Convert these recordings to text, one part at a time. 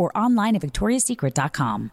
or online at victoriassecret.com.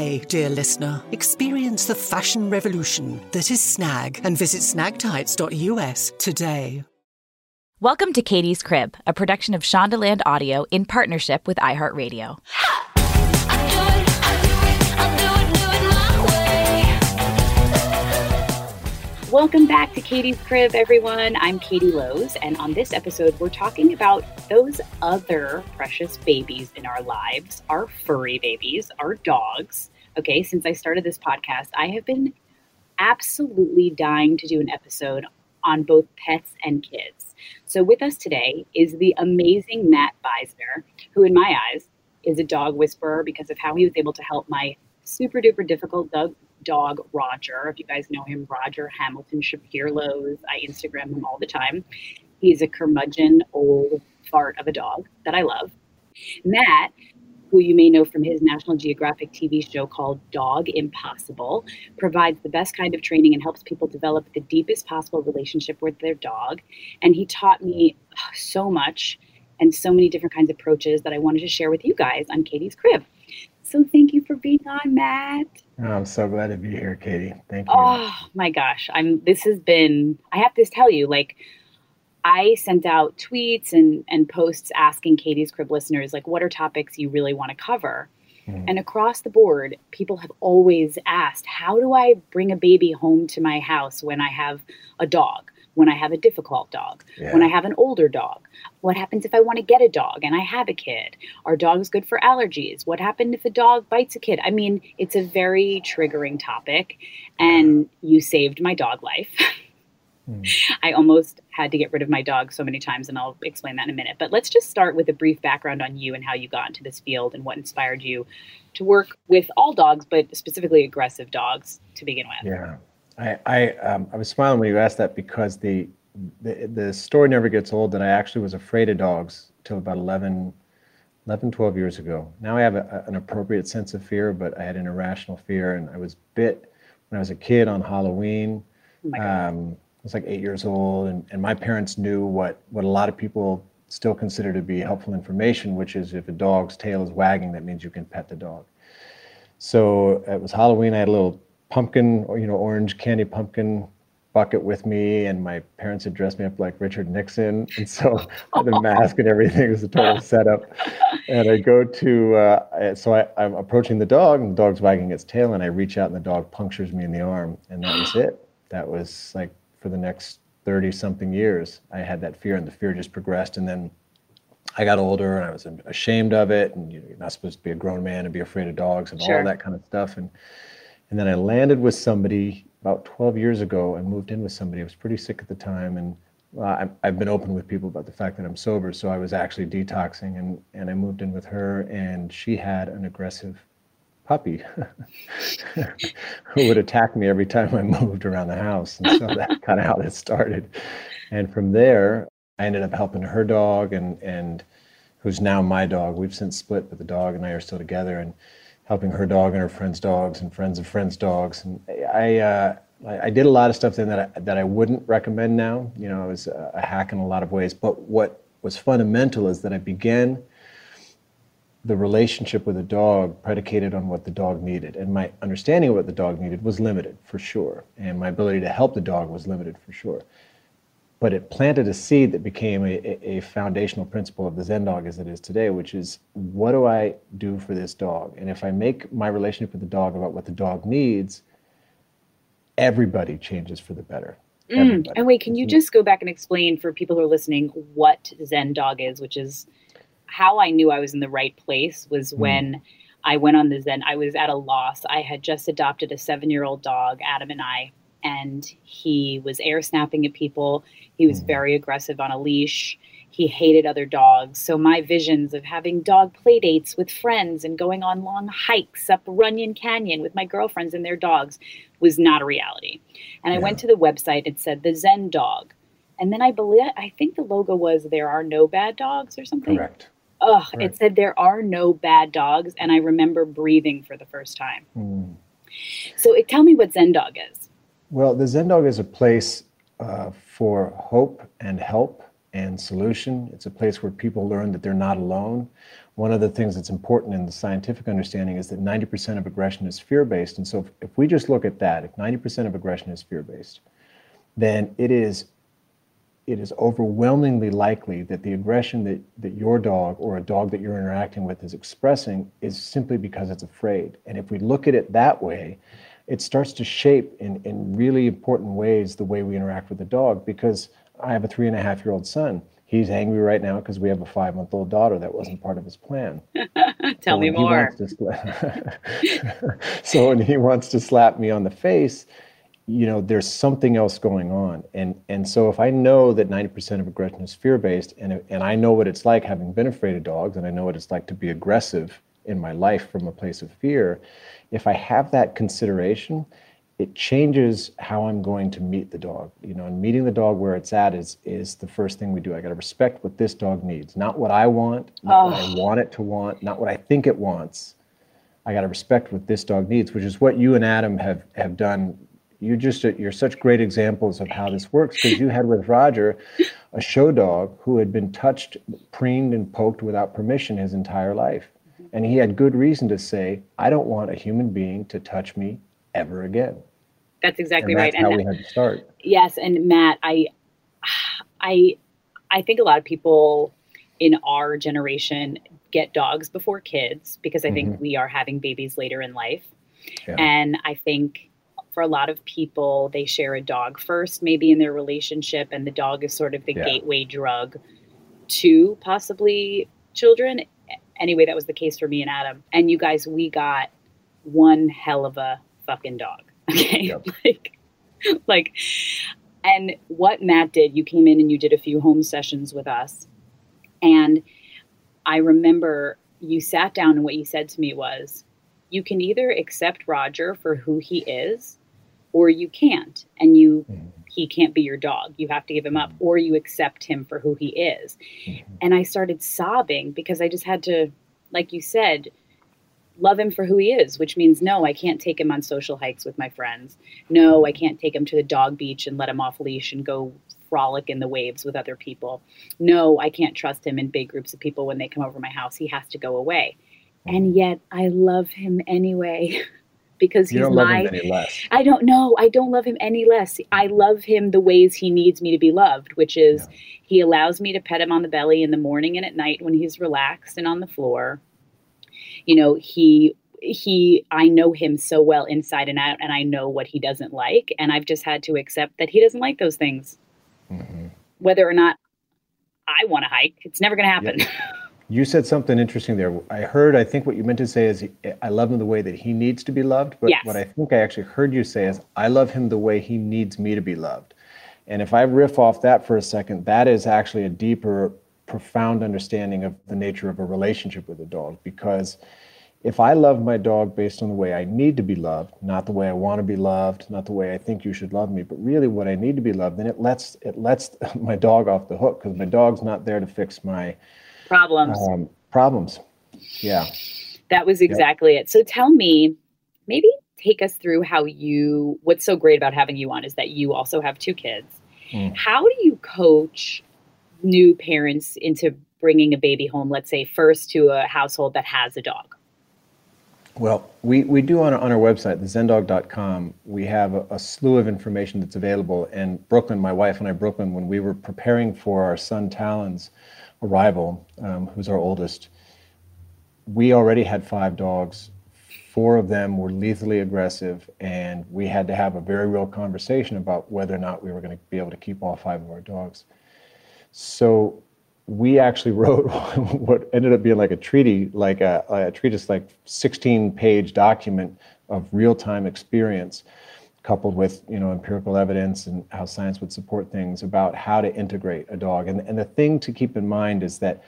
dear listener. Experience the fashion revolution that is Snag and visit snagtights.us today. Welcome to Katie's Crib, a production of Shondaland Audio in partnership with iHeartRadio. Welcome back to Katie's Crib, everyone. I'm Katie Lowes, and on this episode, we're talking about those other precious babies in our lives, our furry babies, our dogs. Okay, since I started this podcast, I have been absolutely dying to do an episode on both pets and kids. So, with us today is the amazing Matt Beisner, who, in my eyes, is a dog whisperer because of how he was able to help my super duper difficult dog, dog Roger. If you guys know him, Roger Hamilton Shapiro I Instagram him all the time. He's a curmudgeon old fart of a dog that I love. Matt who you may know from his National Geographic TV show called Dog Impossible, provides the best kind of training and helps people develop the deepest possible relationship with their dog. And he taught me so much and so many different kinds of approaches that I wanted to share with you guys on Katie's Crib. So thank you for being on, Matt. Oh, I'm so glad to be here, Katie. Thank you. Oh my gosh, I'm. This has been. I have to tell you, like I sent out tweets and, and posts asking Katie's Crib listeners, like, what are topics you really want to cover? Mm. And across the board, people have always asked, how do I bring a baby home to my house when I have a dog, when I have a difficult dog, yeah. when I have an older dog? What happens if I want to get a dog and I have a kid? Are dogs good for allergies? What happened if a dog bites a kid? I mean, it's a very triggering topic, and you saved my dog life. Mm. I almost had to get rid of my dog so many times, and I'll explain that in a minute. But let's just start with a brief background on you and how you got into this field and what inspired you to work with all dogs, but specifically aggressive dogs to begin with. Yeah, I I, um, I was smiling when you asked that because the, the the story never gets old that I actually was afraid of dogs till about 11, 11 12 years ago. Now I have a, an appropriate sense of fear, but I had an irrational fear, and I was bit when I was a kid on Halloween. Oh um, was like eight years old, and, and my parents knew what, what a lot of people still consider to be helpful information, which is if a dog's tail is wagging, that means you can pet the dog. So it was Halloween. I had a little pumpkin, or you know, orange candy pumpkin bucket with me, and my parents had dressed me up like Richard Nixon, and so the mask and everything was a total setup. And I go to, uh, so I, I'm approaching the dog, and the dog's wagging its tail, and I reach out, and the dog punctures me in the arm, and that was it. That was like for the next 30 something years. I had that fear, and the fear just progressed. And then I got older and I was ashamed of it, and you're not supposed to be a grown man and be afraid of dogs and sure. all that kind of stuff. And and then I landed with somebody about 12 years ago and moved in with somebody. I was pretty sick at the time, and uh, I've been open with people about the fact that I'm sober. So I was actually detoxing, and and I moved in with her, and she had an aggressive puppy who would attack me every time I moved around the house. And so that's kind of how that started. And from there, I ended up helping her dog and and who's now my dog. We've since split, but the dog and I are still together and helping her dog and her friends' dogs and friends of friends' dogs. And I uh, I did a lot of stuff then that I, that I wouldn't recommend now. You know, I was a hack in a lot of ways. But what was fundamental is that I began the relationship with a dog predicated on what the dog needed. And my understanding of what the dog needed was limited for sure. And my ability to help the dog was limited for sure. But it planted a seed that became a, a foundational principle of the Zen dog as it is today, which is what do I do for this dog? And if I make my relationship with the dog about what the dog needs, everybody changes for the better. Mm. And wait, can you just go back and explain for people who are listening what Zen dog is, which is how I knew I was in the right place was mm. when I went on the Zen. I was at a loss. I had just adopted a seven year old dog, Adam and I, and he was air snapping at people. He was mm. very aggressive on a leash. He hated other dogs. So my visions of having dog play dates with friends and going on long hikes up Runyon Canyon with my girlfriends and their dogs was not a reality. And I went to the website. It said the Zen dog. And then I believe I think the logo was there are no bad dogs or something. Correct. Ugh, right. it said there are no bad dogs, and I remember breathing for the first time. Mm. So, it, tell me what Zen Dog is. Well, the Zen Dog is a place uh, for hope and help and solution. It's a place where people learn that they're not alone. One of the things that's important in the scientific understanding is that 90% of aggression is fear based. And so, if, if we just look at that, if 90% of aggression is fear based, then it is it is overwhelmingly likely that the aggression that, that your dog or a dog that you're interacting with is expressing is simply because it's afraid. And if we look at it that way, it starts to shape in, in really important ways the way we interact with the dog. Because I have a three and a half year old son. He's angry right now because we have a five month old daughter that wasn't part of his plan. Tell so me more. so when he wants to slap me on the face, you know there's something else going on. And and so if i know that 90% of aggression is fear based and and i know what it's like having been afraid of dogs and i know what it's like to be aggressive in my life from a place of fear if i have that consideration it changes how i'm going to meet the dog. You know and meeting the dog where it's at is is the first thing we do. I got to respect what this dog needs not what i want not oh. what i want it to want not what i think it wants. I got to respect what this dog needs which is what you and adam have have done you just you're such great examples of how this works because you had with Roger a show dog who had been touched, preened, and poked without permission his entire life, and he had good reason to say, "I don't want a human being to touch me ever again." That's exactly and right. How and we had to start. Yes, and Matt, I, I, I think a lot of people in our generation get dogs before kids because I think mm-hmm. we are having babies later in life. Yeah. And I think for a lot of people, they share a dog first, maybe in their relationship, and the dog is sort of the yeah. gateway drug to possibly children. Anyway, that was the case for me and Adam. And you guys, we got one hell of a fucking dog. Okay. Yep. like, like, and what Matt did, you came in and you did a few home sessions with us. And I remember you sat down and what you said to me was, you can either accept Roger for who he is or you can't and you mm-hmm. he can't be your dog. You have to give him up or you accept him for who he is. Mm-hmm. and i started sobbing because i just had to like you said love him for who he is which means no i can't take him on social hikes with my friends. No i can't take him to the dog beach and let him off leash and go frolic in the waves with other people. No i can't trust him in big groups of people when they come over my house. He has to go away. And mm-hmm. yet i love him anyway because he's my I don't know. I don't love him any less. I love him the ways he needs me to be loved, which is yeah. he allows me to pet him on the belly in the morning and at night when he's relaxed and on the floor. You know, he he I know him so well inside and out and I know what he doesn't like and I've just had to accept that he doesn't like those things. Mm-hmm. Whether or not I want to hike. It's never going to happen. You said something interesting there. I heard, I think what you meant to say is, I love him the way that he needs to be loved. But yes. what I think I actually heard you say is, I love him the way he needs me to be loved. And if I riff off that for a second, that is actually a deeper, profound understanding of the nature of a relationship with a dog. Because if I love my dog based on the way I need to be loved, not the way I want to be loved, not the way I think you should love me, but really what I need to be loved, then it lets it lets my dog off the hook because my dog's not there to fix my problems. Um, problems. Yeah. That was exactly yep. it. So tell me, maybe take us through how you, what's so great about having you on is that you also have two kids. Mm. How do you coach new parents into bringing a baby home, let's say first to a household that has a dog? Well, we, we do on, on our website, thezendog.com, we have a, a, slew of information that's available. And Brooklyn, my wife and I, Brooklyn, when we were preparing for our son Talon's arrival, um, who's our oldest, we already had five dogs. Four of them were lethally aggressive, and we had to have a very real conversation about whether or not we were going to be able to keep all five of our dogs. So we actually wrote what ended up being like a treaty, like a, a treatise, like 16 page document of real time experience coupled with you know empirical evidence and how science would support things about how to integrate a dog. And, and the thing to keep in mind is that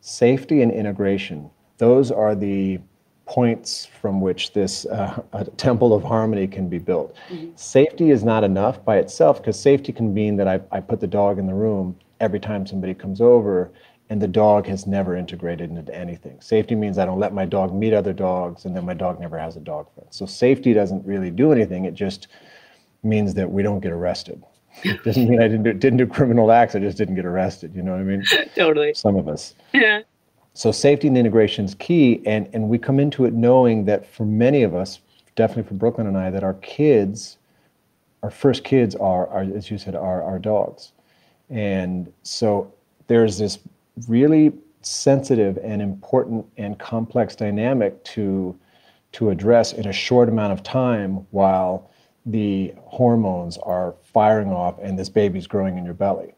safety and integration, those are the points from which this uh, temple of harmony can be built. Mm-hmm. Safety is not enough by itself because safety can mean that I, I put the dog in the room every time somebody comes over and the dog has never integrated into anything. Safety means I don't let my dog meet other dogs, and then my dog never has a dog friend. So safety doesn't really do anything. It just means that we don't get arrested. It doesn't mean I didn't do, didn't do criminal acts. I just didn't get arrested. You know what I mean? totally. Some of us. Yeah. So safety and integration is key, and and we come into it knowing that for many of us, definitely for Brooklyn and I, that our kids, our first kids are, are as you said, are our dogs, and so there's this really sensitive and important and complex dynamic to to address in a short amount of time while the hormones are firing off and this baby's growing in your belly.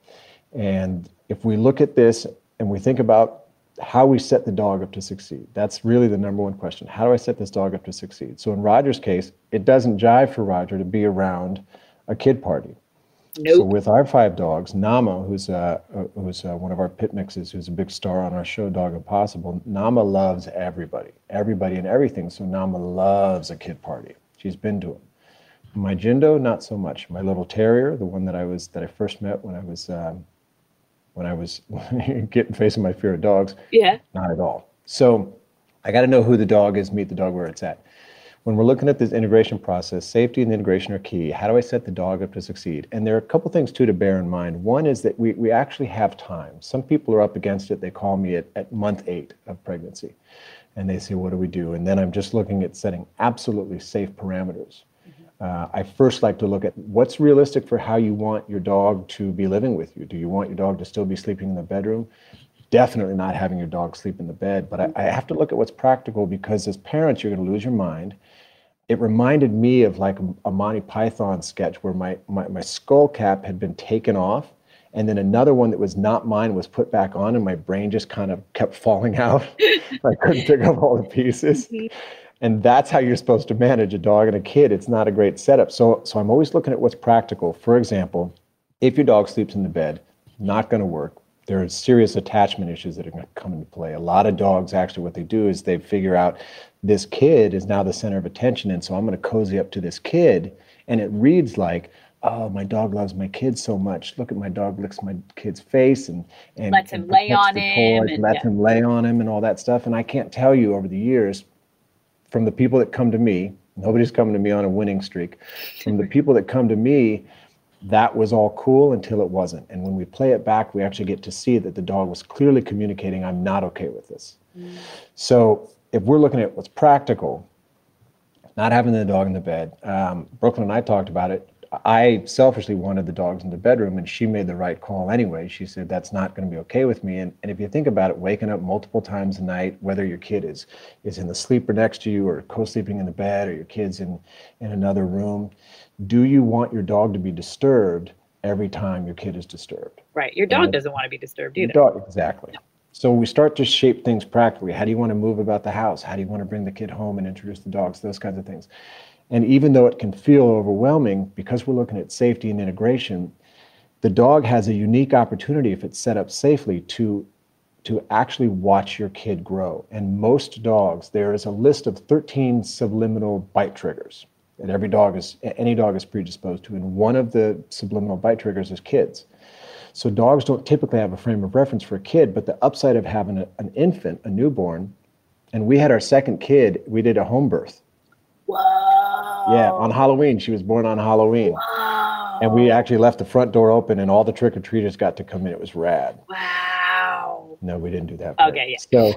And if we look at this and we think about how we set the dog up to succeed, that's really the number one question. How do I set this dog up to succeed? So in Roger's case, it doesn't jive for Roger to be around a kid party. Nope. So with our five dogs, Nama, who's uh, uh, who's uh, one of our pit mixes, who's a big star on our show, Dog Impossible, Nama loves everybody, everybody and everything. So Nama loves a kid party. She's been to them. My Jindo, not so much. My little terrier, the one that I was that I first met when I was um, when I was getting facing my fear of dogs. Yeah. Not at all. So I got to know who the dog is, meet the dog where it's at when we're looking at this integration process, safety and integration are key. How do I set the dog up to succeed? And there are a couple things too to bear in mind. One is that we, we actually have time. Some people are up against it. They call me at, at month eight of pregnancy and they say, What do we do? And then I'm just looking at setting absolutely safe parameters. Mm-hmm. Uh, I first like to look at what's realistic for how you want your dog to be living with you. Do you want your dog to still be sleeping in the bedroom? Definitely not having your dog sleep in the bed, but I, I have to look at what's practical because as parents, you're going to lose your mind. It reminded me of like a Monty Python sketch where my, my, my skull cap had been taken off and then another one that was not mine was put back on and my brain just kind of kept falling out. I couldn't pick up all the pieces. Mm-hmm. and that's how you're supposed to manage a dog and a kid. It's not a great setup. So so i'm always looking at what's practical. For example if your dog sleeps in the bed not going to work there are serious attachment issues that are going to come into play. A lot of dogs actually, what they do is they figure out this kid is now the center of attention, and so I'm going to cozy up to this kid, and it reads like, "Oh, my dog loves my kid so much. Look at my dog licks my kid's face and and lets him lay on him, and, lets yeah. him lay on him, and all that stuff." And I can't tell you over the years, from the people that come to me, nobody's coming to me on a winning streak. From the people that come to me, that was all cool until it wasn't. And when we play it back, we actually get to see that the dog was clearly communicating, I'm not okay with this. Mm. So if we're looking at what's practical, not having the dog in the bed, um, Brooklyn and I talked about it. I selfishly wanted the dogs in the bedroom, and she made the right call anyway. She said, That's not going to be okay with me. And, and if you think about it, waking up multiple times a night, whether your kid is, is in the sleeper next to you, or co sleeping in the bed, or your kid's in, in another room, do you want your dog to be disturbed every time your kid is disturbed. Right. Your dog And- doesn't want to be disturbed either. Dog, exactly. So we start to shape things practically. How do you want to move about the house? How do you want to bring the kid home and introduce the dogs? Those kinds of things. And even though it can feel overwhelming, because we're looking at safety and integration, the dog has a unique opportunity if it's set up safely to to actually watch your kid grow. And most dogs, there is a list of 13 subliminal bite triggers that every dog is any dog is predisposed to. And one of the subliminal bite triggers is kids. So dogs don't typically have a frame of reference for a kid, but the upside of having a, an infant, a newborn, and we had our second kid, we did a home birth. Yeah, oh. on Halloween. She was born on Halloween. Wow. And we actually left the front door open and all the trick or treaters got to come in. It was rad. Wow. No, we didn't do that. Okay, So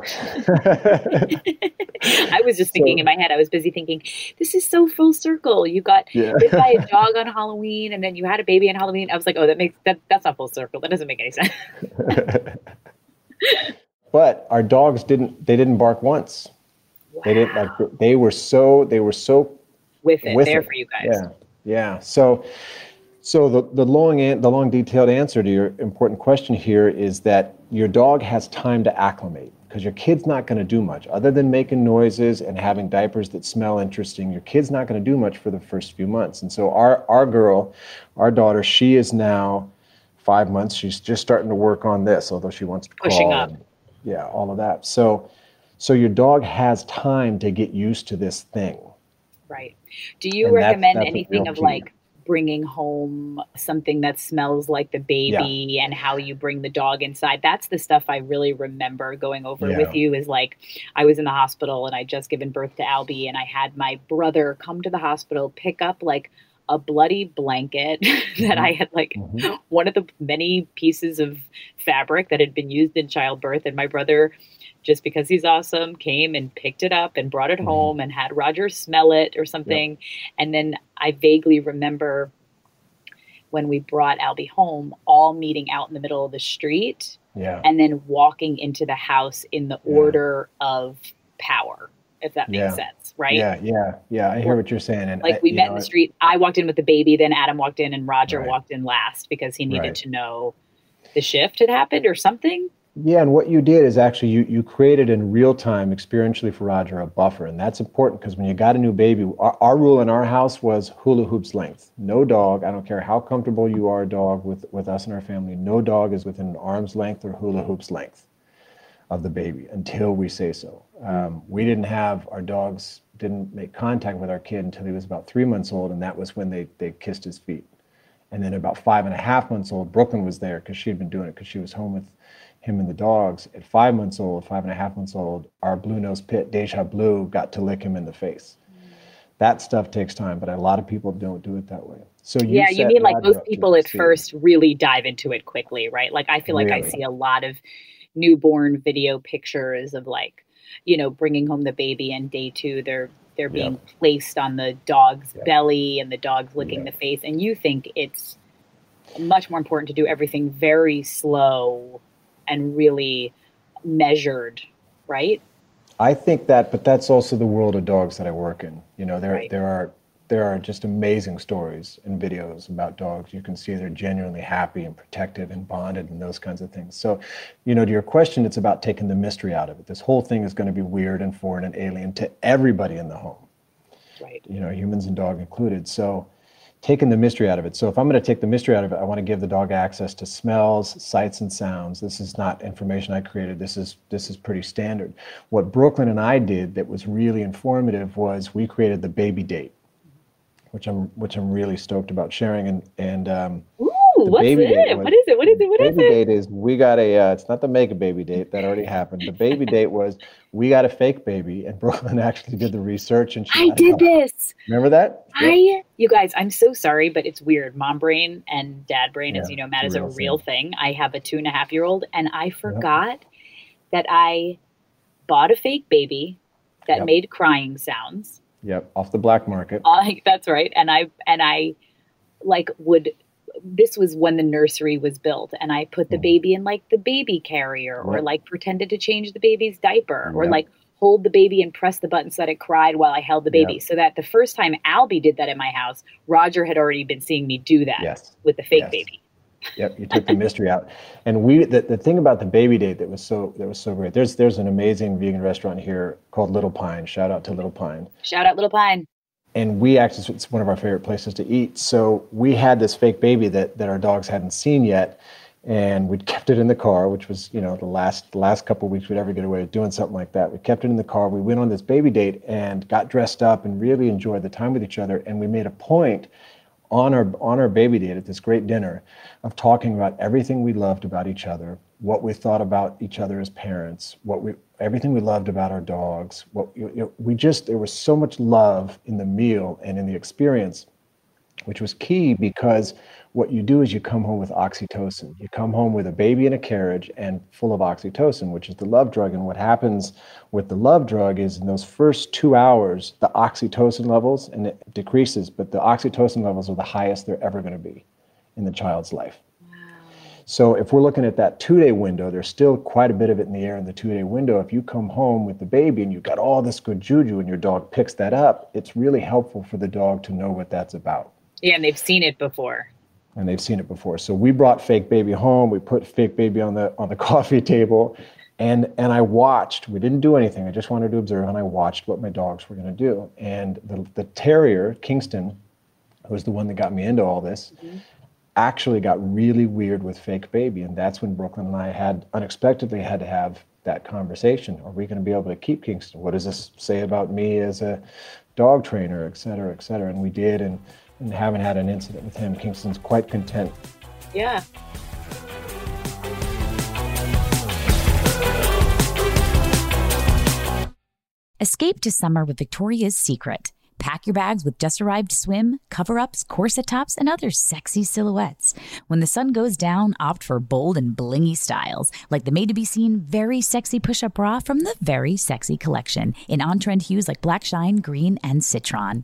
I was just thinking So- in my head, I was busy thinking, this is so full circle. You got Yeah. bit by a dog on Halloween and then you had a baby on Halloween. I was like, oh, that makes that that's not full circle. That doesn't make any sense. but our dogs didn't they didn't bark once. They didn't like they were so they were so With it, with there it. for you guys. Yeah, yeah. So, so the the long an- the long detailed answer to your important question here is that your dog has time to acclimate because your kid's not going to do much other than making noises and having diapers that smell interesting. Your kid's not going to do much for the first few months. And so our our girl, our daughter, she is now five months. She's just starting to work on this, although she wants to Pushing crawl up. and- yeah, all of that. So. So your dog has time to get used to this thing. Right. Do you And recommend that's a anything of key. like bringing home something that smells like the baby and how you bring the dog inside? That's the stuff I really remember going over Yeah. with you is like I was in the hospital and I'd just given birth to Albie and I had my brother come to the hospital pick up like a bloody blanket that I had like Mhm. one of the many pieces of fabric that had been used in childbirth and my brother just because he's awesome came and picked it up and brought it Mhm. home and had roger smell it or something and then i vaguely remember when we brought albie home all meeting out in the middle of the street Yeah. and then walking into the house in the Yeah. order of power if that makes Yeah. sense right Yeah, yeah, yeah. I hear what you're saying. And like I- we met know, in the street i walked in with the baby then adam walked in and roger Right. walked in last because he needed Right. to know the shift had happened or something Yeah, and what you did is actually you you created in real time experientially for Roger a buffer, and that's important because when you got a new baby, our, our rule in our house was hula hoops length. No dog. I don't care how comfortable you are, dog with with us and our family. No dog is within an arm's length or hula hoops length of the baby until we say so. Um, we didn't have our dogs didn't make contact with our kid until he was about three months old, and that was when they they kissed his feet. And then about five and a half months old, Brooklyn was there because she had been doing it because she was home with him and the dogs. At five months old, five and a half months old, our blue nosed pit, Deja Blue, got to lick him in the face. Mm. That stuff takes time, but a lot of people don't do it that way. So you yeah, you mean like most people at first really dive into it quickly, right? Like I feel like I see a lot of newborn video pictures of like, you know, bringing home the baby and day 2 they're they're being placed on the dog's Yeah. belly and the dog's licking Yeah. the face and you think it's much more important to do everything very slow and really measured, right? I think that, but that's also the world of dogs that I work in. You know, there Right. there are there are just amazing stories and videos about dogs. You can see they're genuinely happy and protective and bonded and those kinds of things. So, you know, to your question, it's about taking the mystery out of it. This whole thing is going to be weird and foreign and alien to everybody in the home. Right. you know, humans and dog included. So taking the mystery out of it. So if I'm going to take the mystery out of it, I want to give the dog access to smells, sights and sounds. This is not information I created. This is this is pretty standard. What Brooklyn and I did that was really informative was we created the baby date, which I'm which I'm really stoked about sharing and and um Ooh, what's baby date it? was- What is it? What is it? What is baby date is we got a uh, it's not the make a baby date that already happened. The baby date was we got a fake baby and Brooklyn actually did the research and she I did this. Remember that? Yep. I, you guys, I'm so sorry, but it's weird. Mom brain and dad brain, as you know, Matt is a real thing. thing. I have a two and a half year old, and I forgot that I bought a fake baby that Yep. made crying sounds. Yep, off the black market. Like that's right, and I and I like would. This was when the nursery was built, and I put the Mhm. baby in like the baby carrier, or like pretended to change the baby's diaper, or like hold the baby and press the button so that it cried while I held the baby. Yep. So that the first time Albie did that in my house, Roger had already been seeing me do that Yes. with the fake Yes. baby. Yep, you took the mystery out. And we the, the thing about the baby date that was so that was so great. There's there's an amazing vegan restaurant here called Little Pine. Shout out to Little Pine. Shout out Little Pine. And we actually it's one of our favorite places to eat. So we had this fake baby that that our dogs hadn't seen yet. And we'd kept it in the car, which was, you know, the last last couple weeks we'd ever get away with doing something like that. We kept it in the car. We went on this baby date and got dressed up and really enjoyed the time with each other. And we made a point on our on our baby date at this great dinner of talking about everything we loved about each other, what we thought about each other as parents, what we everything we loved about our dogs. What you know, we just there was so much love in the meal and in the experience, which was key because what you do is you come home with oxytocin. You come home with a baby in a carriage and full of oxytocin, which is the love drug. And what happens with the love drug is in those first two hours, the oxytocin levels and it decreases, but the oxytocin levels are the highest they're ever going to be in the child's life. So if we're looking at that two day window, there's still quite a bit of it in the air in the two day window. If you come home with the baby and you've got all this good juju and your dog picks that up, it's really helpful for the dog to know what that's about. Yeah, and they've seen it before and they've seen it before. So we brought fake baby home. We put fake baby on the on the coffee table, and and I watched. We didn't do anything. I just wanted to observe, and I watched what my dogs were going to do. And the the terrier Kingston, who was the one that got me into all this. Mm-hmm. Actually, got really weird with fake baby, and that's when Brooklyn and I had unexpectedly had to have that conversation. Are we going to be able to keep Kingston? What does this say about me as a dog trainer, et cetera, et cetera? And we did, and and haven't had an incident with him. Kingston's quite content. Yeah. Escape to summer with Victoria's Secret. Pack your bags with just arrived swim, cover ups, corset tops, and other sexy silhouettes. When the sun goes down, opt for bold and blingy styles, like the made to be seen very sexy push up bra from the Very Sexy collection in on trend hues like black shine, green, and citron.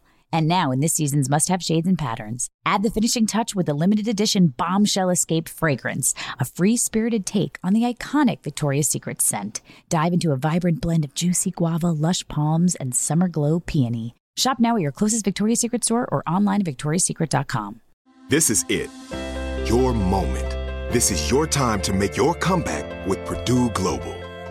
And now, in this season's must have shades and patterns, add the finishing touch with the limited edition Bombshell Escape fragrance, a free spirited take on the iconic Victoria's Secret scent. Dive into a vibrant blend of juicy guava, lush palms, and summer glow peony. Shop now at your closest Victoria's Secret store or online at victoriassecret.com. This is it. Your moment. This is your time to make your comeback with Purdue Global.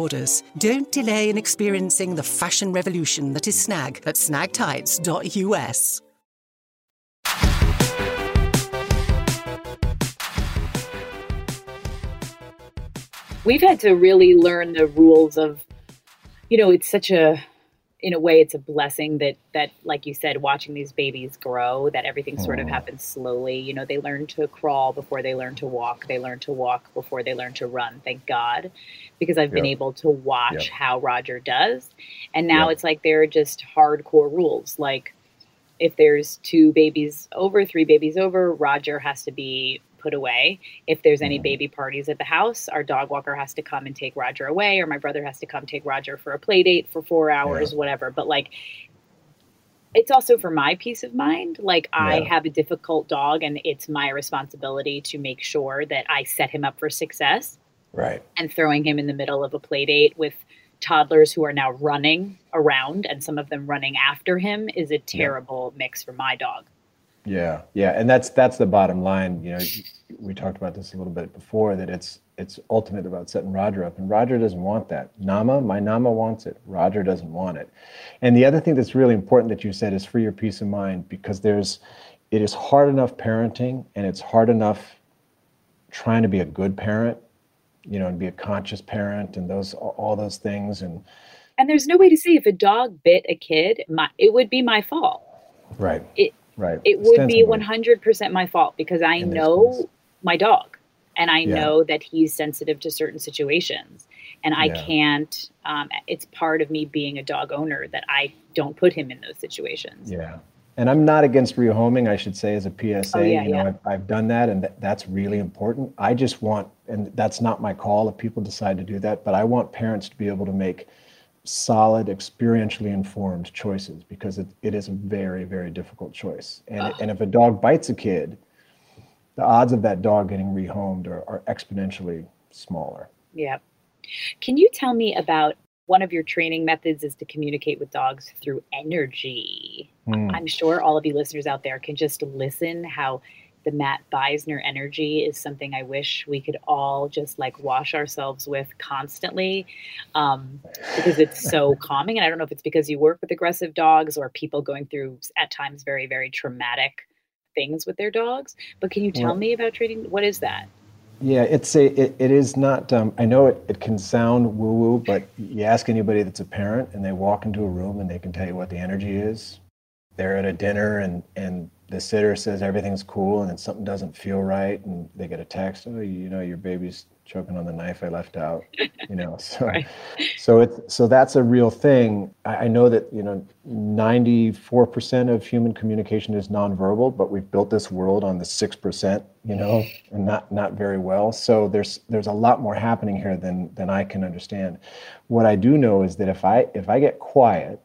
orders. Don't delay in experiencing the fashion revolution that is snag at snagtights.us. We've had to really learn the rules of, you know, it's such a in a way it's a blessing that that like you said watching these babies grow that everything sort of mm. happens slowly. You know they learn to crawl before they learn to walk. They learn to walk before they learn to run thank god because i've been able to watch Yep. how roger does. And now Yep. it's like they're just hardcore rules. Like if there's two babies over three babies over roger has to be put away. If there's any mm-hmm. baby parties at the house our dog walker has to come and take roger away or my brother has to come take roger for a play date for four hours whatever. But like it's also for my peace of mind. Like i have a difficult dog and it's my responsibility to make sure that i set him up for success Right. and throwing him in the middle of a play date with toddlers who are now running around and some of them running after him is a terrible mix for my dog Yeah, yeah, and that's that's the bottom line. You know, we talked about this a little bit before that it's it's ultimate about setting Roger up, and Roger doesn't want that. Nama, my Nama wants it. Roger doesn't want it. And the other thing that's really important that you said is for your peace of mind because there's it is hard enough parenting and it's hard enough trying to be a good parent, you know, and be a conscious parent and those all those things and and there's no way to say if a dog bit a kid my it would be my fault right, it right. it would be 100% my fault because I know case. my dog and I Yeah. know that he's sensitive to certain situations. And I Yeah. can't, um, it's part of me being a dog owner that I don't put him in those situations. Yeah. And I'm not against rehoming, I should say, as a PSA. Oh, yeah, you know. I've, I've done that, and th- that's really important. I just want, and that's not my call if people decide to do that, but I want parents to be able to make solid, experientially informed choices because it, it is a very, very difficult choice. And, and if a dog bites a kid, the odds of that dog getting rehomed are, are exponentially smaller. Yeah. Can you tell me about one of your training methods is to communicate with dogs through energy? Hmm. I'm sure all of you listeners out there can just listen how the Matt Beisner energy is something I wish we could all just like wash ourselves with constantly um, because it's so calming. And I don't know if it's because you work with aggressive dogs or people going through at times very, very traumatic things with their dogs. But can you tell Well- me about training? What is that? Yeah, it's a, it, it is not, um, I know it, it can sound woo woo, but you ask anybody that's a parent and they walk into a room and they can tell you what the energy is. They're at a dinner and, and the sitter says everything's cool and then something doesn't feel right and they get a text, oh, you know, your baby's choking on the knife I left out, you know, so, Right. so it's, so that's a real thing. I, I know that, you know, 94% of human communication is nonverbal, but we've built this world on the 6%, you know, and not, not very well. So there's, there's a lot more happening here than, than I can understand. What I do know is that if I, if I get quiet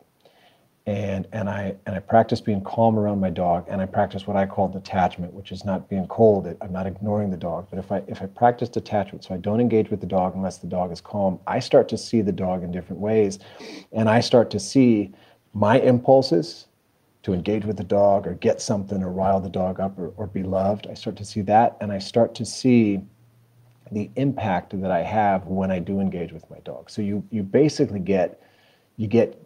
and, and I, and I practice being calm around my dog and I practice what I call detachment, which is not being cold. I'm not ignoring the dog, but if I, if I practice detachment, so I don't engage with the dog unless the dog is calm, I start to see the dog in different ways. And I start to see my impulses to engage with the dog or get something or rile the dog up or, or be loved. I start to see that and I start to see the impact that I have when I do engage with my dog. So you you basically get you get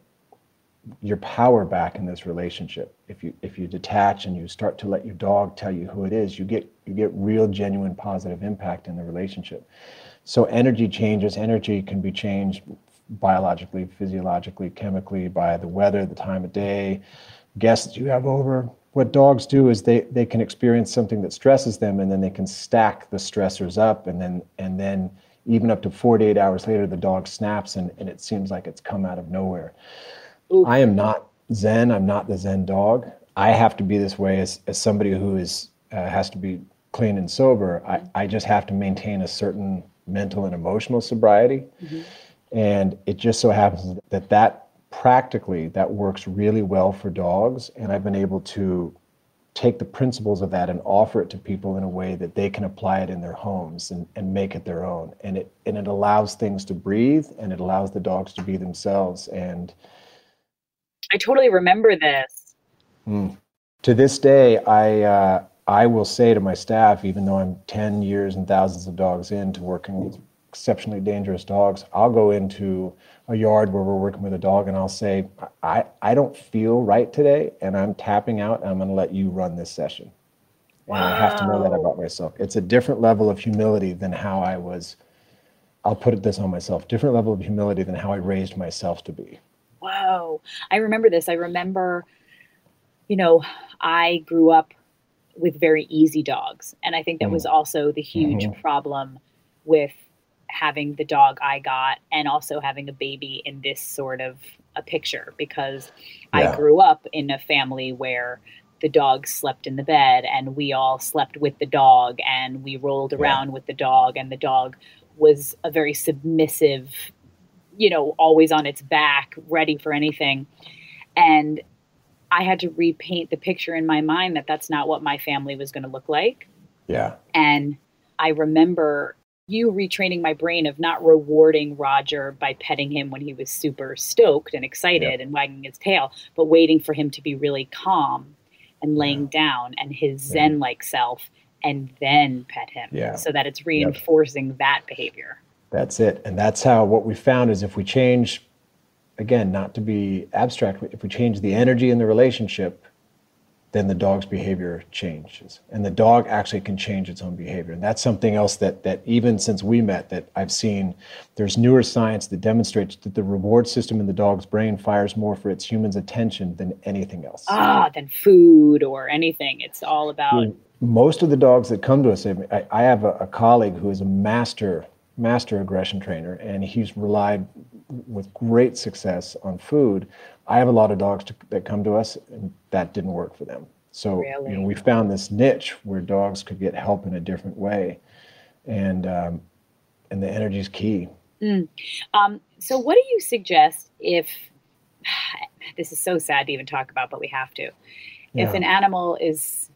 your power back in this relationship. If you if you detach and you start to let your dog tell you who it is, you get you get real genuine positive impact in the relationship. So energy changes, energy can be changed biologically, physiologically, chemically by the weather, the time of day, guests you have over. What dogs do is they, they can experience something that stresses them and then they can stack the stressors up and then and then even up to 48 hours later the dog snaps and, and it seems like it's come out of nowhere. I am not Zen. I'm not the Zen dog. I have to be this way as, as somebody who is uh, has to be clean and sober. I, I just have to maintain a certain mental and emotional sobriety. And it just so happens that that practically that works really well for dogs. And I've been able to take the principles of that and offer it to people in a way that they can apply it in their homes and, and make it their own. And it and it allows things to breathe and it allows the dogs to be themselves. And I totally remember this. Mm. To this day, I uh, I will say to my staff, even though I'm 10 years and thousands of dogs into working with exceptionally dangerous dogs, I'll go into a yard where we're working with a dog and I'll say, I, I don't feel right today and I'm tapping out and I'm going to let you run this session. Wow. And I have to know that about myself. It's a different level of humility than how I was, I'll put this on myself, different level of humility than how I raised myself to be. Wow. I remember this. I remember, you know, I grew up with very easy dogs. And I think that mm. was also the huge mm-hmm. problem with having the dog I got and also having a baby in this sort of a picture because yeah. I grew up in a family where the dog slept in the bed and we all slept with the dog and we rolled around yeah. with the dog and the dog was a very submissive you know always on its back ready for anything and I had to repaint the picture in my mind that that's not what my family was going to look like. Yeah. And I remember you retraining my brain of not rewarding Roger by petting him when he was super stoked and excited yeah. and wagging his tail, but waiting for him to be really calm and laying yeah. down and his zen like self and then pet him so that it's reinforcing yep. that behavior. That's it. And that's how what we found is if we change again, not to be abstract, if we change the energy in the relationship, then the dog's behavior changes. And the dog actually can change its own behavior. And that's something else that, that even since we met, that I've seen there's newer science that demonstrates that the reward system in the dog's brain fires more for its human's attention than anything else. Ah, than food or anything. It's all about. Most of the dogs that come to us, I, I have a, a colleague who is a master master aggression trainer, and he's relied with great success on food. I have a lot of dogs to, that come to us, and that didn't work for them. So really? you know, we found this niche where dogs could get help in a different way, and um, and the energy is key. Mm. Um, so, what do you suggest if this is so sad to even talk about, but we have to? Yeah. If an animal is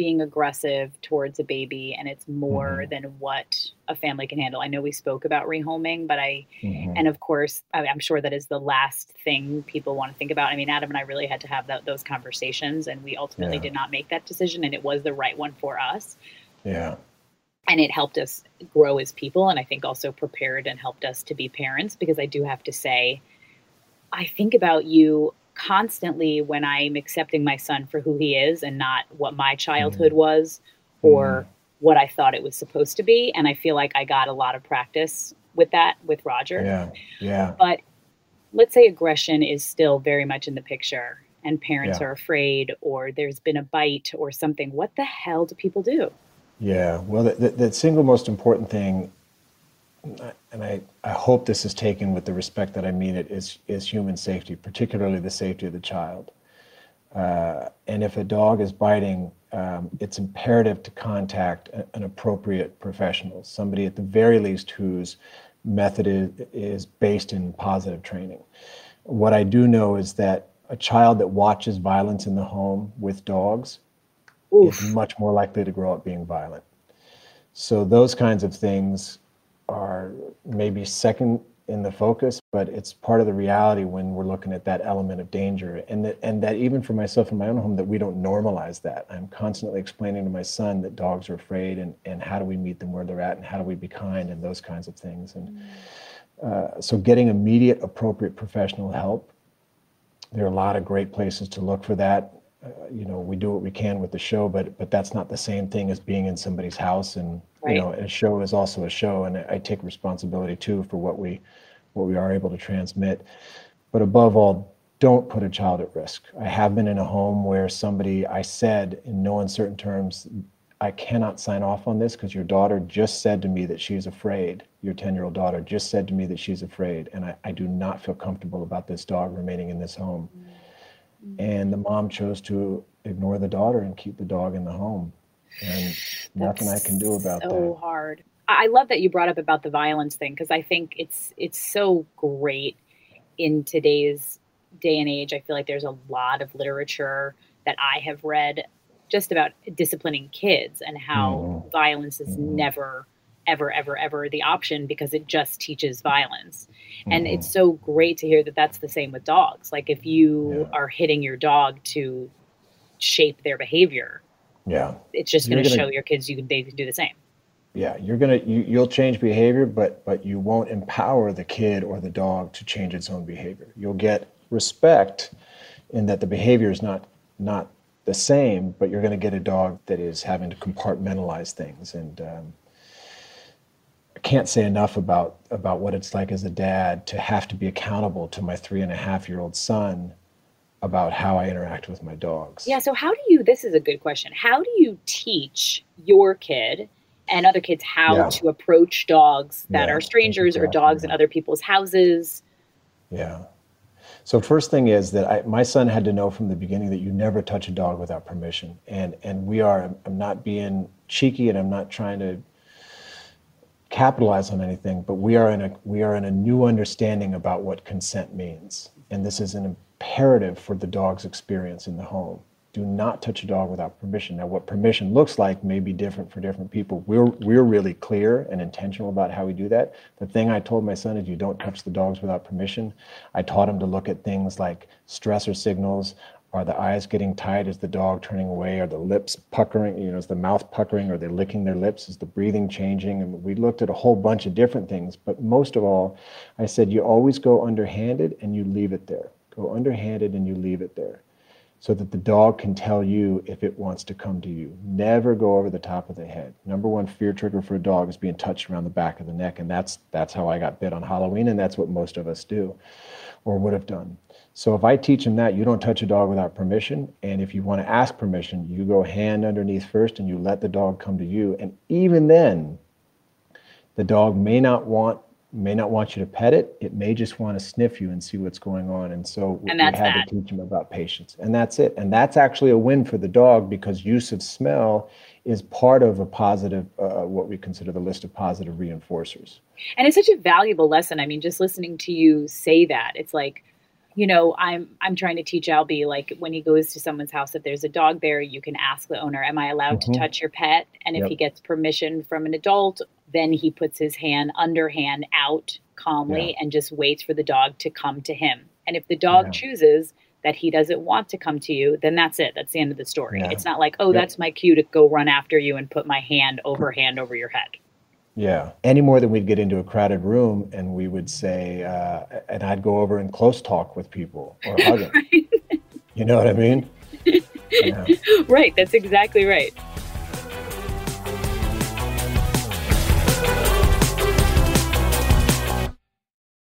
being aggressive towards a baby and it's more mm-hmm. than what a family can handle. I know we spoke about rehoming, but I, mm-hmm. and of course, I, am sure that is the last thing people want to think about. I mean, Adam and I really had to have that, those conversations, and we ultimately yeah. did not make that decision, and it was the right one for us. Yeah. And it helped us grow as people, and I think also prepared and helped us to be parents because I do have to say, I think about you constantly when I'm accepting my son for who he is and not what my childhood mm. was or mm. what I thought it was supposed to be. And I feel like I got a lot of practice with that with Roger. Yeah. Yeah. But let's say aggression is still very much in the picture and parents yeah. are afraid or there's been a bite or something. What the hell do people do? Yeah. Well, the, the, the single most important thing and I, I hope this is taken with the respect that I mean it, is, is human safety, particularly the safety of the child. Uh, and if a dog is biting, um, it's imperative to contact a, an appropriate professional, somebody at the very least whose method is, is based in positive training. What I do know is that a child that watches violence in the home with dogs Oof. is much more likely to grow up being violent. So those kinds of things are maybe second in the focus, but it's part of the reality when we're looking at that element of danger. And that, and that even for myself in my own home, that we don't normalize that. I'm constantly explaining to my son that dogs are afraid and, and how do we meet them where they're at and how do we be kind and those kinds of things. And uh, so getting immediate, appropriate professional help. There are a lot of great places to look for that. Uh, you know, we do what we can with the show, but but that's not the same thing as being in somebody's house. And right. you know a show is also a show and i take responsibility too for what we what we are able to transmit. But above all don't put a child at risk. I have been in a home where somebody i said in no uncertain terms i cannot sign off on this because your daughter just said to me that she's afraid. Your 10 year old daughter just said to me that she's afraid and I, I do not feel comfortable about this dog remaining in this home. Mm-hmm. And the mom chose to ignore the daughter and keep the dog in the home and nothing I can do about so that. So hard. I love that you brought up about the violence thing because I think it's it's so great in today's day and age. I feel like there's a lot of literature that I have read just about disciplining kids and how mm. violence is mm. never ever ever ever the option because it just teaches violence. Mm. And it's so great to hear that that's the same with dogs. Like if you yeah. are hitting your dog to shape their behavior, yeah, it's just going to show your kids you can they can do the same yeah you're gonna you, you'll change behavior but but you won't empower the kid or the dog to change its own behavior you'll get respect in that the behavior is not not the same but you're going to get a dog that is having to compartmentalize things and um, can't say enough about about what it's like as a dad to have to be accountable to my three and a half year old son about how I interact with my dogs. Yeah. So, how do you, this is a good question. How do you teach your kid and other kids how yeah. to approach dogs that yeah, are strangers or dogs in other people's houses. Yeah. So first thing is that I, my son had to know from the beginning that you never touch a dog without permission, and and we are. I'm not being cheeky, and I'm not trying to capitalize on anything, but we are in a we are in a new understanding about what consent means, and this is an imperative for the dog's experience in the home do not touch a dog without permission. Now, what permission looks like may be different for different people. We're we're really clear and intentional about how we do that. The thing I told my son is you don't touch the dogs without permission. I taught him to look at things like stressor signals. Are the eyes getting tight? Is the dog turning away? Are the lips puckering? You know, is the mouth puckering? Are they licking their lips? Is the breathing changing? And we looked at a whole bunch of different things. But most of all, I said you always go underhanded and you leave it there. Go underhanded and you leave it there so that the dog can tell you if it wants to come to you. Never go over the top of the head. Number one fear trigger for a dog is being touched around the back of the neck, and that's that's how I got bit on Halloween, and that's what most of us do, or would have done. So if I teach them that, you don't touch a dog without permission, and if you want to ask permission, you go hand underneath first, and you let the dog come to you, and even then, the dog may not want may not want you to pet it. It may just want to sniff you and see what's going on. And so and we had that. to teach them about patience. And that's it. And that's actually a win for the dog because use of smell is part of a positive, uh, what we consider the list of positive reinforcers. And it's such a valuable lesson. I mean, just listening to you say that, it's like, you know, I'm I'm trying to teach Albie like when he goes to someone's house, if there's a dog there, you can ask the owner, "Am I allowed mm-hmm. to touch your pet?" And if yep. he gets permission from an adult then he puts his hand underhand out calmly yeah. and just waits for the dog to come to him. And if the dog yeah. chooses that he doesn't want to come to you, then that's it. That's the end of the story. Yeah. It's not like, oh, that's my cue to go run after you and put my hand over hand over your head. Yeah. Any more than we'd get into a crowded room and we would say, uh, and I'd go over and close talk with people or hug them. right. You know what I mean? Right. That's exactly right.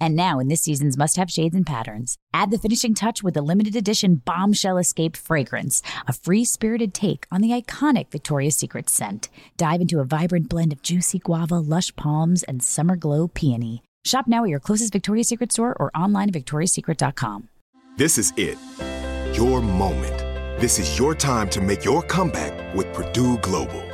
And now, in this season's must have shades and patterns, add the finishing touch with the limited edition Bombshell Escape fragrance, a free spirited take on the iconic Victoria's Secret scent. Dive into a vibrant blend of juicy guava, lush palms, and summer glow peony. Shop now at your closest Victoria's Secret store or online at victoriassecret.com. This is it. Your moment. This is your time to make your comeback with Purdue Global.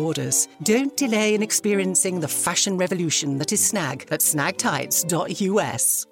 orders. Don't delay in experiencing the fashion revolution that is Snag at snagtights.us.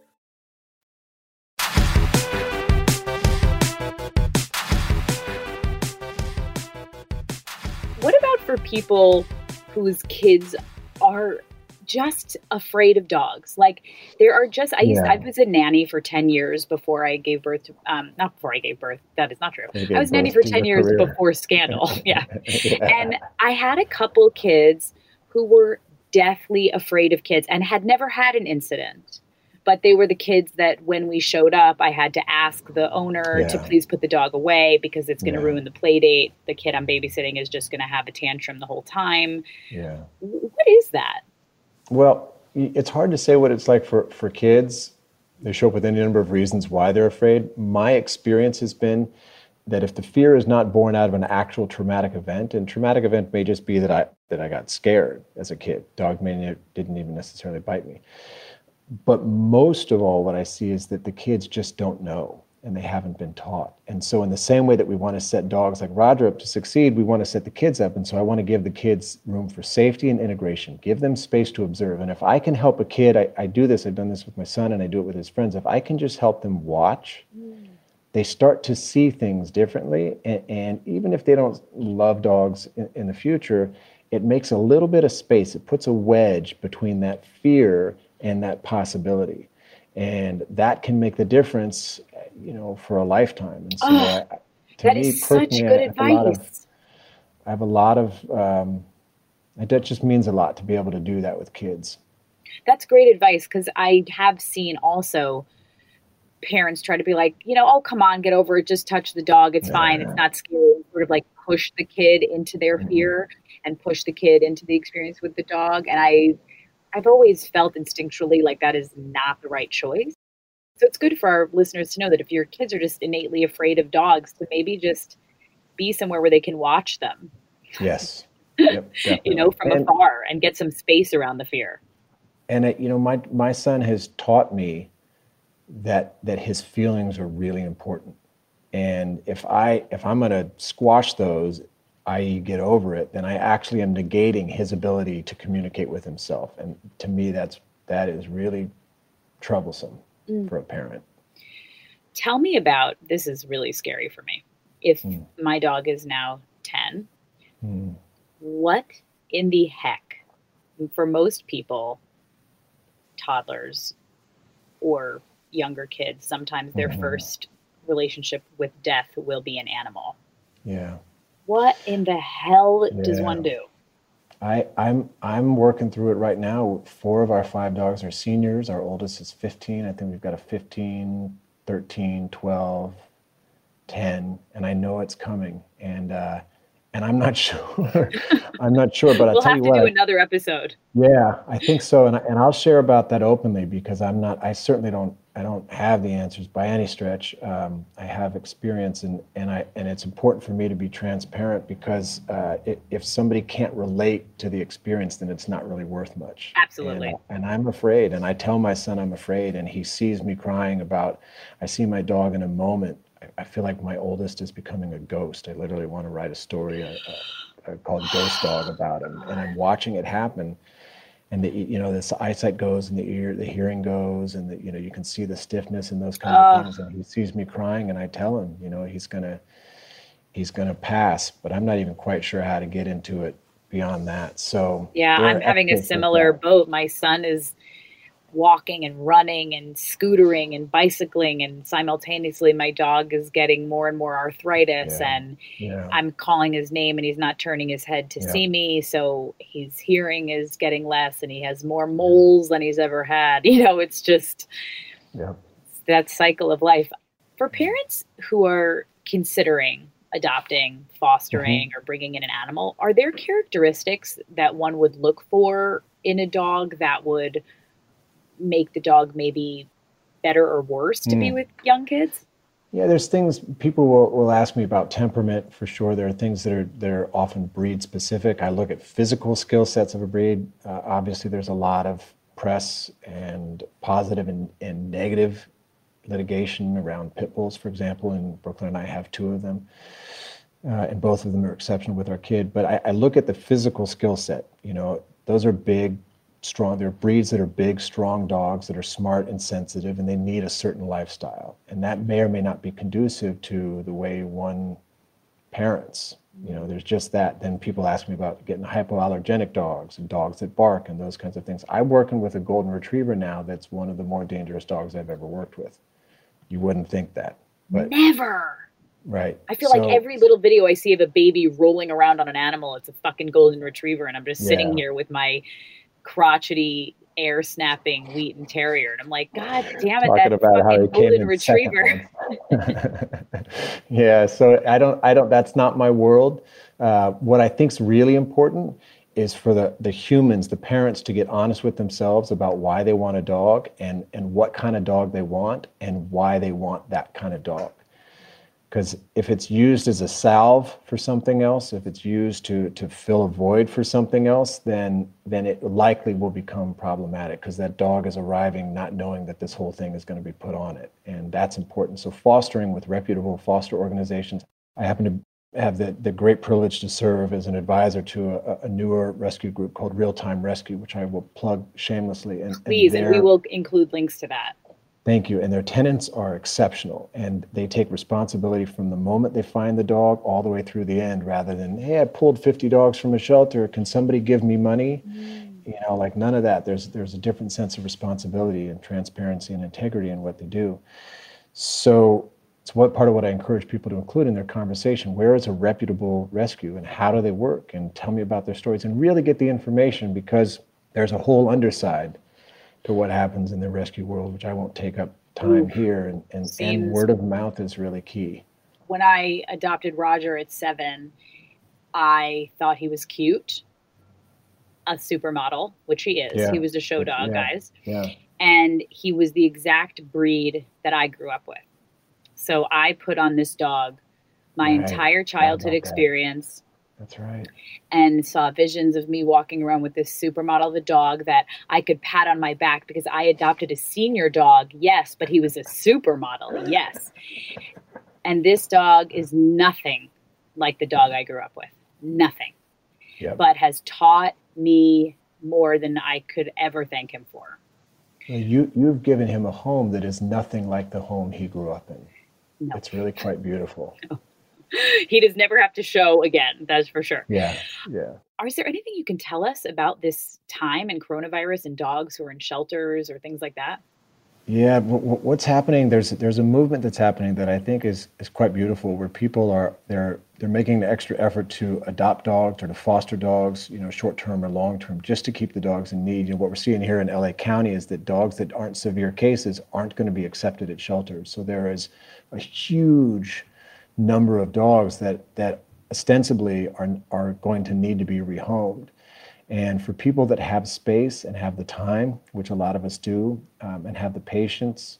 What about for people whose kids are just afraid of dogs? Like there are just I used Yeah. I was a nanny for 10 years before I gave birth to um not before I gave birth. That is not true. I was nanny for 10 years career. before scandal. yeah. Yeah. And I had a couple kids who were deathly afraid of kids and had never had an incident. But they were the kids that when we showed up, I had to ask the owner to please put the dog away because it's going to Yeah. ruin the play date. The kid I'm babysitting is just going to have a tantrum the whole time. yeah. What is that? Well, it's hard to say what it's like for, for kids. They show up with any number of reasons why they're afraid. My experience has been that if the fear is not born out of an actual traumatic event, and traumatic event may just be that I that I got scared as a kid. Dog mania didn't even necessarily bite me. But most of all, what I see is that the kids just don't know and they haven't been taught. And so, in the same way that we want to set dogs like Roger up to succeed, we want to set the kids up. And so, I want to give the kids room for safety and integration, give them space to observe. And if I can help a kid, I, I do this, I've done this with my son and I do it with his friends. If I can just help them watch, mm. they start to see things differently. And, and even if they don't love dogs in, in the future, it makes a little bit of space. It puts a wedge between that fear and that possibility. And that can make the difference, you know, for a lifetime. And so, Oh, I, to That me is such good I have a lot of- advice. I have a lot of, um, that just means a lot to be able to do that with kids. That's great advice because I have seen also parents try to be like, you know, oh, come on, get over it. Just touch the dog. It's fine. It's not scary. And Sort of like push the kid into their Mm-hmm. fear and push the kid into the experience with the dog. And I, I've always felt instinctually like that is not the right choice. So it's good for our listeners to know that if your kids are just innately afraid of dogs, to maybe just be somewhere where they can watch them, Yes. Yep, you know, from. And- afar and get some space around the fear. and it, you know my my son has taught me that that his feelings are really important and if i if i'm going to squash those i get over it then i actually am negating his ability to communicate with himself and to me that's that is really troublesome Mm. for a parent tell me about this is really scary for me if Hmm. my dog is now 10 Hmm. what in the heck for most people toddlers or younger kids sometimes their Mhm. first relationship with death will be an animal yeah what in the hell does one do I, I'm I'm working through it right now. Four of our five dogs are seniors. Our oldest is 15. I think we've got a 15, 13, 12, 10, and I know it's coming. And uh, and I'm not sure. I'm not sure, but I'll we'll tell have you to what. do another episode. Yeah, I think so, and I, and I'll share about that openly because I'm not. I certainly don't. I don't have the answers by any stretch. Um, I have experience, and and I and it's important for me to be transparent because uh, it, if somebody can't relate to the experience, then it's not really worth much. Absolutely. And, and I'm afraid, and I tell my son I'm afraid, and he sees me crying about. I see my dog in a moment. I, I feel like my oldest is becoming a ghost. I literally want to write a story. Uh, uh, called Ghost Dog about him, and I'm watching it happen. And the you know this eyesight goes, and the ear, the hearing goes, and the you know you can see the stiffness and those kind of Ugh. things. And he sees me crying, and I tell him, you know, he's gonna he's gonna pass, but I'm not even quite sure how to get into it beyond that. So Yeah, I'm having a similar boat. My son is walking and running and scootering and bicycling and simultaneously my dog is getting more and more arthritis Yeah. and Yeah. I'm calling his name and he's not turning his head to Yeah. see me so his hearing is getting less and he has more moles than he's ever had. You know, it's just yeah. that cycle of life. For parents who are considering adopting, fostering, mm-hmm. or bringing in an animal, are there characteristics that one would look for in a dog that would make the dog maybe better or worse to be Mm. with young kids? Yeah, there's things people will, will ask me about temperament for sure. There are things that are they're often breed specific. I look at physical skill sets of a breed. Uh, obviously, there's a lot of press and positive and, and negative litigation around pit bulls, for example. And Brooklyn and I have two of them, uh, and both of them are exceptional with our kid. But I, I look at the physical skill set. You know, those are big, strong. there are breeds that are big, strong dogs that are smart and sensitive, and they need a certain lifestyle. And that may or may not be conducive to the way one parents. You know, there's just that. Then people ask me about getting hypoallergenic dogs and dogs that bark and those kinds of things. I'm working with a golden retriever now that's one of the more dangerous dogs I've ever worked with. You wouldn't think that, but Never. right. I feel So- like every little video I see of a baby rolling around on an animal, it's a fucking golden retriever, and I'm just sitting Yeah. here with my crotchety, air snapping Wheaten Terrier, and I'm like, God damn it, talking that fucking golden retriever. yeah, so I don't, I don't. That's not my world. Uh, what I think's really important is for the the humans, the parents, to get honest with themselves about why they want a dog and and what kind of dog they want and why they want that kind of dog. Because if it's used as a salve for something else, if it's used to to fill a void for something else, then then it likely will become problematic because that dog is arriving not knowing that this whole thing is going to be put on it, and that's important. So fostering with reputable foster organizations. I happen to have the, the great privilege to serve as an advisor to a, a newer rescue group called Real Time Rescue, which I will plug shamelessly. And, and Please, and we will include links to that. Thank you. And their tenants are exceptional and they take responsibility from the moment they find the dog all the way through the end rather than, hey, I pulled 50 dogs from a shelter. Can somebody give me money? Mm. You know, like none of that. There's there's a different sense of responsibility and transparency and integrity in what they do. So it's what part of what I encourage people to include in their conversation. Where is a reputable rescue and how do they work? And tell me about their stories and really get the information because there's a whole underside to what happens in the rescue world, which I won't take up time here. And, and, and word of mouth is really key. When I adopted Roger at seven, I thought he was cute, a supermodel, which he is. Yeah. He was a show dog, Yeah. guys. Yeah. and he was the exact breed that I grew up with. So I put on this dog my Right. entire childhood experience. that. That's right. and saw visions of me walking around with this supermodel of a dog that I could pat on my back because I adopted a senior dog, yes, but he was a supermodel, yes. And this dog is nothing like the dog I grew up with, nothing, Yep. but has taught me more than I could ever thank him for. You, you've given him a home that is nothing like the home he grew up in. No. It's really quite beautiful. he does never have to show again, that's for sure. Yeah. Yeah. Is there anything you can tell us about this time and coronavirus and dogs who are in shelters or things like that? Yeah, what's happening? There's there's a movement that's happening that I think is is quite beautiful, where people are they're they're making the extra effort to adopt dogs or to foster dogs, you know, short term or long term, just to keep the dogs in need. You know, what we're seeing here in LA County is that dogs that aren't severe cases aren't going to be accepted at shelters. So there is a huge number of dogs that that ostensibly are are going to need to be rehomed. And for people that have space and have the time, which a lot of us do, um, and have the patience,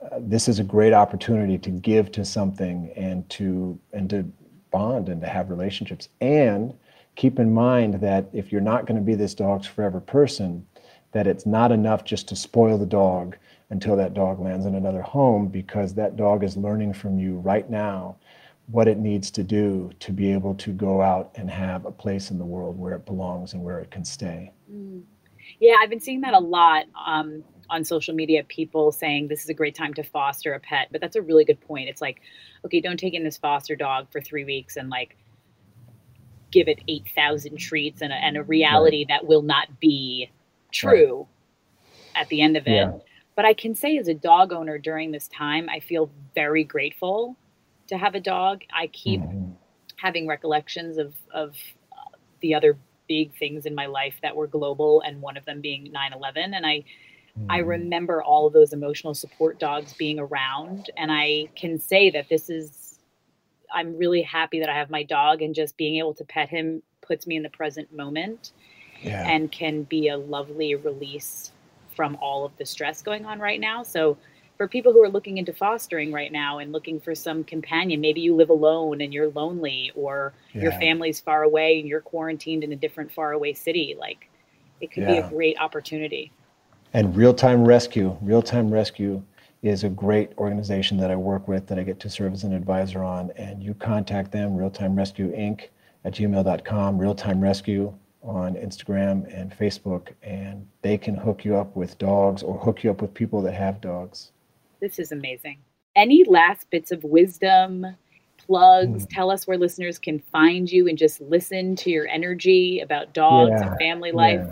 uh, this is a great opportunity to give to something and to and to bond and to have relationships. And keep in mind that if you're not going to be this dog's forever person, that it's not enough just to spoil the dog until that dog lands in another home because that dog is learning from you right now what it needs to do to be able to go out and have a place in the world where it belongs and where it can stay. Mm. Yeah, I've been seeing that a lot um, on social media. People saying this is a great time to foster a pet, but that's a really good point. It's like, okay, don't take in this foster dog for three weeks and like give it 8,000 treats and a, and a reality right. that will not be true right. at the end of it. Yeah. But I can say, as a dog owner during this time, I feel very grateful to have a dog. I keep mm-hmm. having recollections of of uh, the other big things in my life that were global, and one of them being 9/11. And I mm-hmm. I remember all of those emotional support dogs being around, and I can say that this is. I'm really happy that I have my dog, and just being able to pet him puts me in the present moment, yeah. and can be a lovely release from all of the stress going on right now. So for people who are looking into fostering right now and looking for some companion, maybe you live alone and you're lonely, or yeah. your family's far away and you're quarantined in a different far away city, like it could yeah. be a great opportunity. And Real Time Rescue, Real Time Rescue is a great organization that I work with that I get to serve as an advisor on. And you contact them, Real Time Rescue Inc. at gmail.com, Real Time Rescue on Instagram and Facebook, and they can hook you up with dogs or hook you up with people that have dogs. This is amazing. Any last bits of wisdom, plugs? Mm. Tell us where listeners can find you and just listen to your energy about dogs yeah, and family life.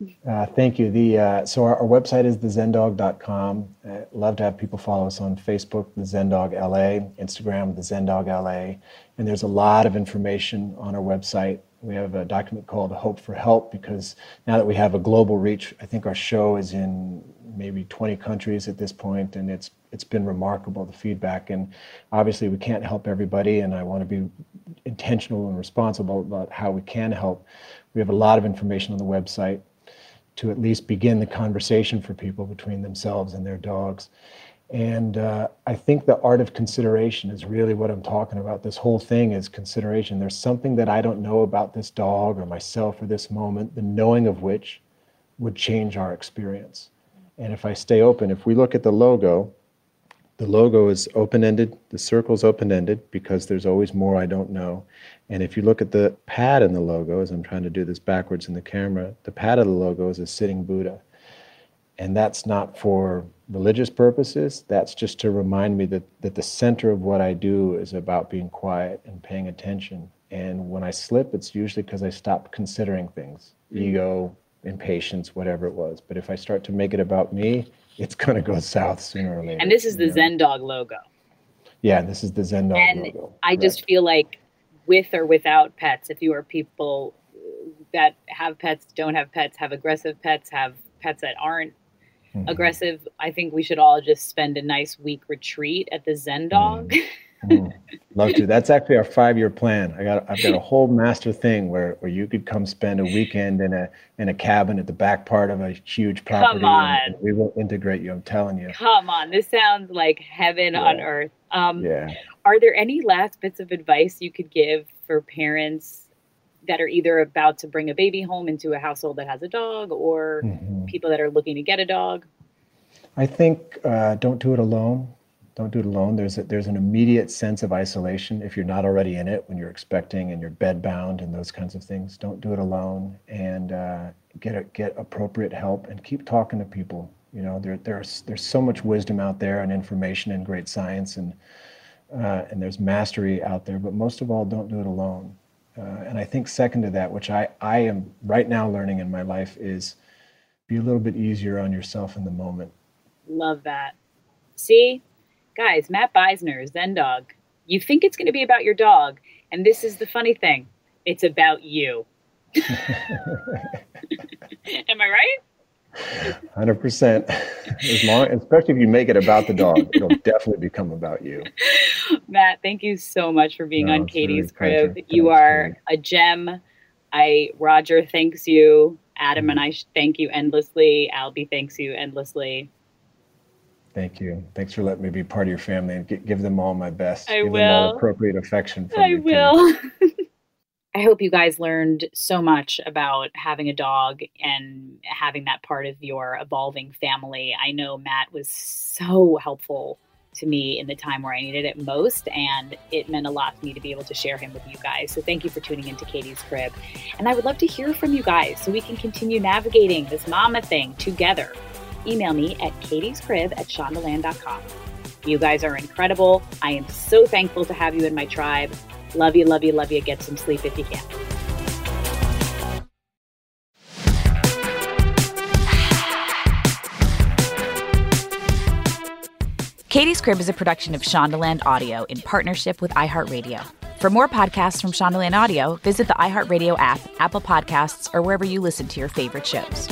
Yeah. Uh, thank you. The uh, so our, our, website is thezendog.com. Uh, love to have people follow us on Facebook, the Zendog LA, Instagram, the Zendog LA, and there's a lot of information on our website. We have a document called Hope for Help because now that we have a global reach, I think our show is in maybe 20 countries at this point, and it's it's been remarkable the feedback. And obviously, we can't help everybody, and I want to be intentional and responsible about how we can help. We have a lot of information on the website to at least begin the conversation for people between themselves and their dogs. And uh, I think the art of consideration is really what I'm talking about. This whole thing is consideration. There's something that I don't know about this dog or myself or this moment, the knowing of which would change our experience. And if I stay open, if we look at the logo, the logo is open-ended, the circle's open-ended because there's always more I don't know. And if you look at the pad in the logo, as I'm trying to do this backwards in the camera, the pad of the logo is a sitting Buddha. And that's not for religious purposes. That's just to remind me that, that the center of what I do is about being quiet and paying attention. And when I slip, it's usually because I stop considering things, mm-hmm. ego, impatience, whatever it was. But if I start to make it about me, it's going to go south sooner or later. And this is the know? Zen Dog logo. Yeah, this is the Zen Dog and logo. I just feel like with or without pets, if you are people that have pets, don't have pets, have aggressive pets, have pets that aren't mm-hmm. aggressive, I think we should all just spend a nice week retreat at the Zen Dog. Mm-hmm. Mm, love to. That's actually our five-year plan. I got I've got a whole master thing where, where you could come spend a weekend in a in a cabin at the back part of a huge property. Come on. we will integrate you. I'm telling you. Come on. This sounds like heaven yeah. on earth. Um, yeah. Are there any last bits of advice you could give for parents that are either about to bring a baby home into a household that has a dog, or mm-hmm. people that are looking to get a dog? I think uh, don't do it alone don't do it alone. There's a, there's an immediate sense of isolation if you're not already in it when you're expecting and you're bed bound and those kinds of things. Don't do it alone and uh, get a, get appropriate help and keep talking to people. You know, there, there's there's so much wisdom out there and information and great science and uh, and there's mastery out there. But most of all, don't do it alone. Uh, and I think second to that, which I I am right now learning in my life, is be a little bit easier on yourself in the moment Love that. See, guys, Matt Beisner, Zen Dog. You think it's going to be about your dog, and this is the funny thing it's about you. Am I right? Hundred percent. As long, especially if you make it about the dog, it'll definitely become about you. Matt, thank you so much for being no, on Katie's Crib. Pleasure. You Thanks, are Katie. a gem. I Roger thanks you. Adam and mm-hmm. I thank you endlessly. Albie thanks you endlessly. Thank you. Thanks for letting me be part of your family and give them all my best. I give will. Them all appropriate affection. I will. I hope you guys learned so much about having a dog and having that part of your evolving family. I know Matt was so helpful to me in the time where I needed it most, and it meant a lot to me to be able to share him with you guys. So thank you for tuning into Katie's Crib. And I would love to hear from you guys so we can continue navigating this mama thing together. Email me at katiescrib at shondaland.com. You guys are incredible. I am so thankful to have you in my tribe. Love you, love you, love you. Get some sleep if you can. Katie's Crib is a production of Shondaland Audio in partnership with iHeartRadio. For more podcasts from Shondaland Audio, visit the iHeartRadio app, Apple Podcasts, or wherever you listen to your favorite shows.